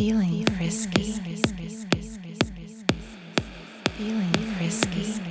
Feeling frisky. Feeling frisky.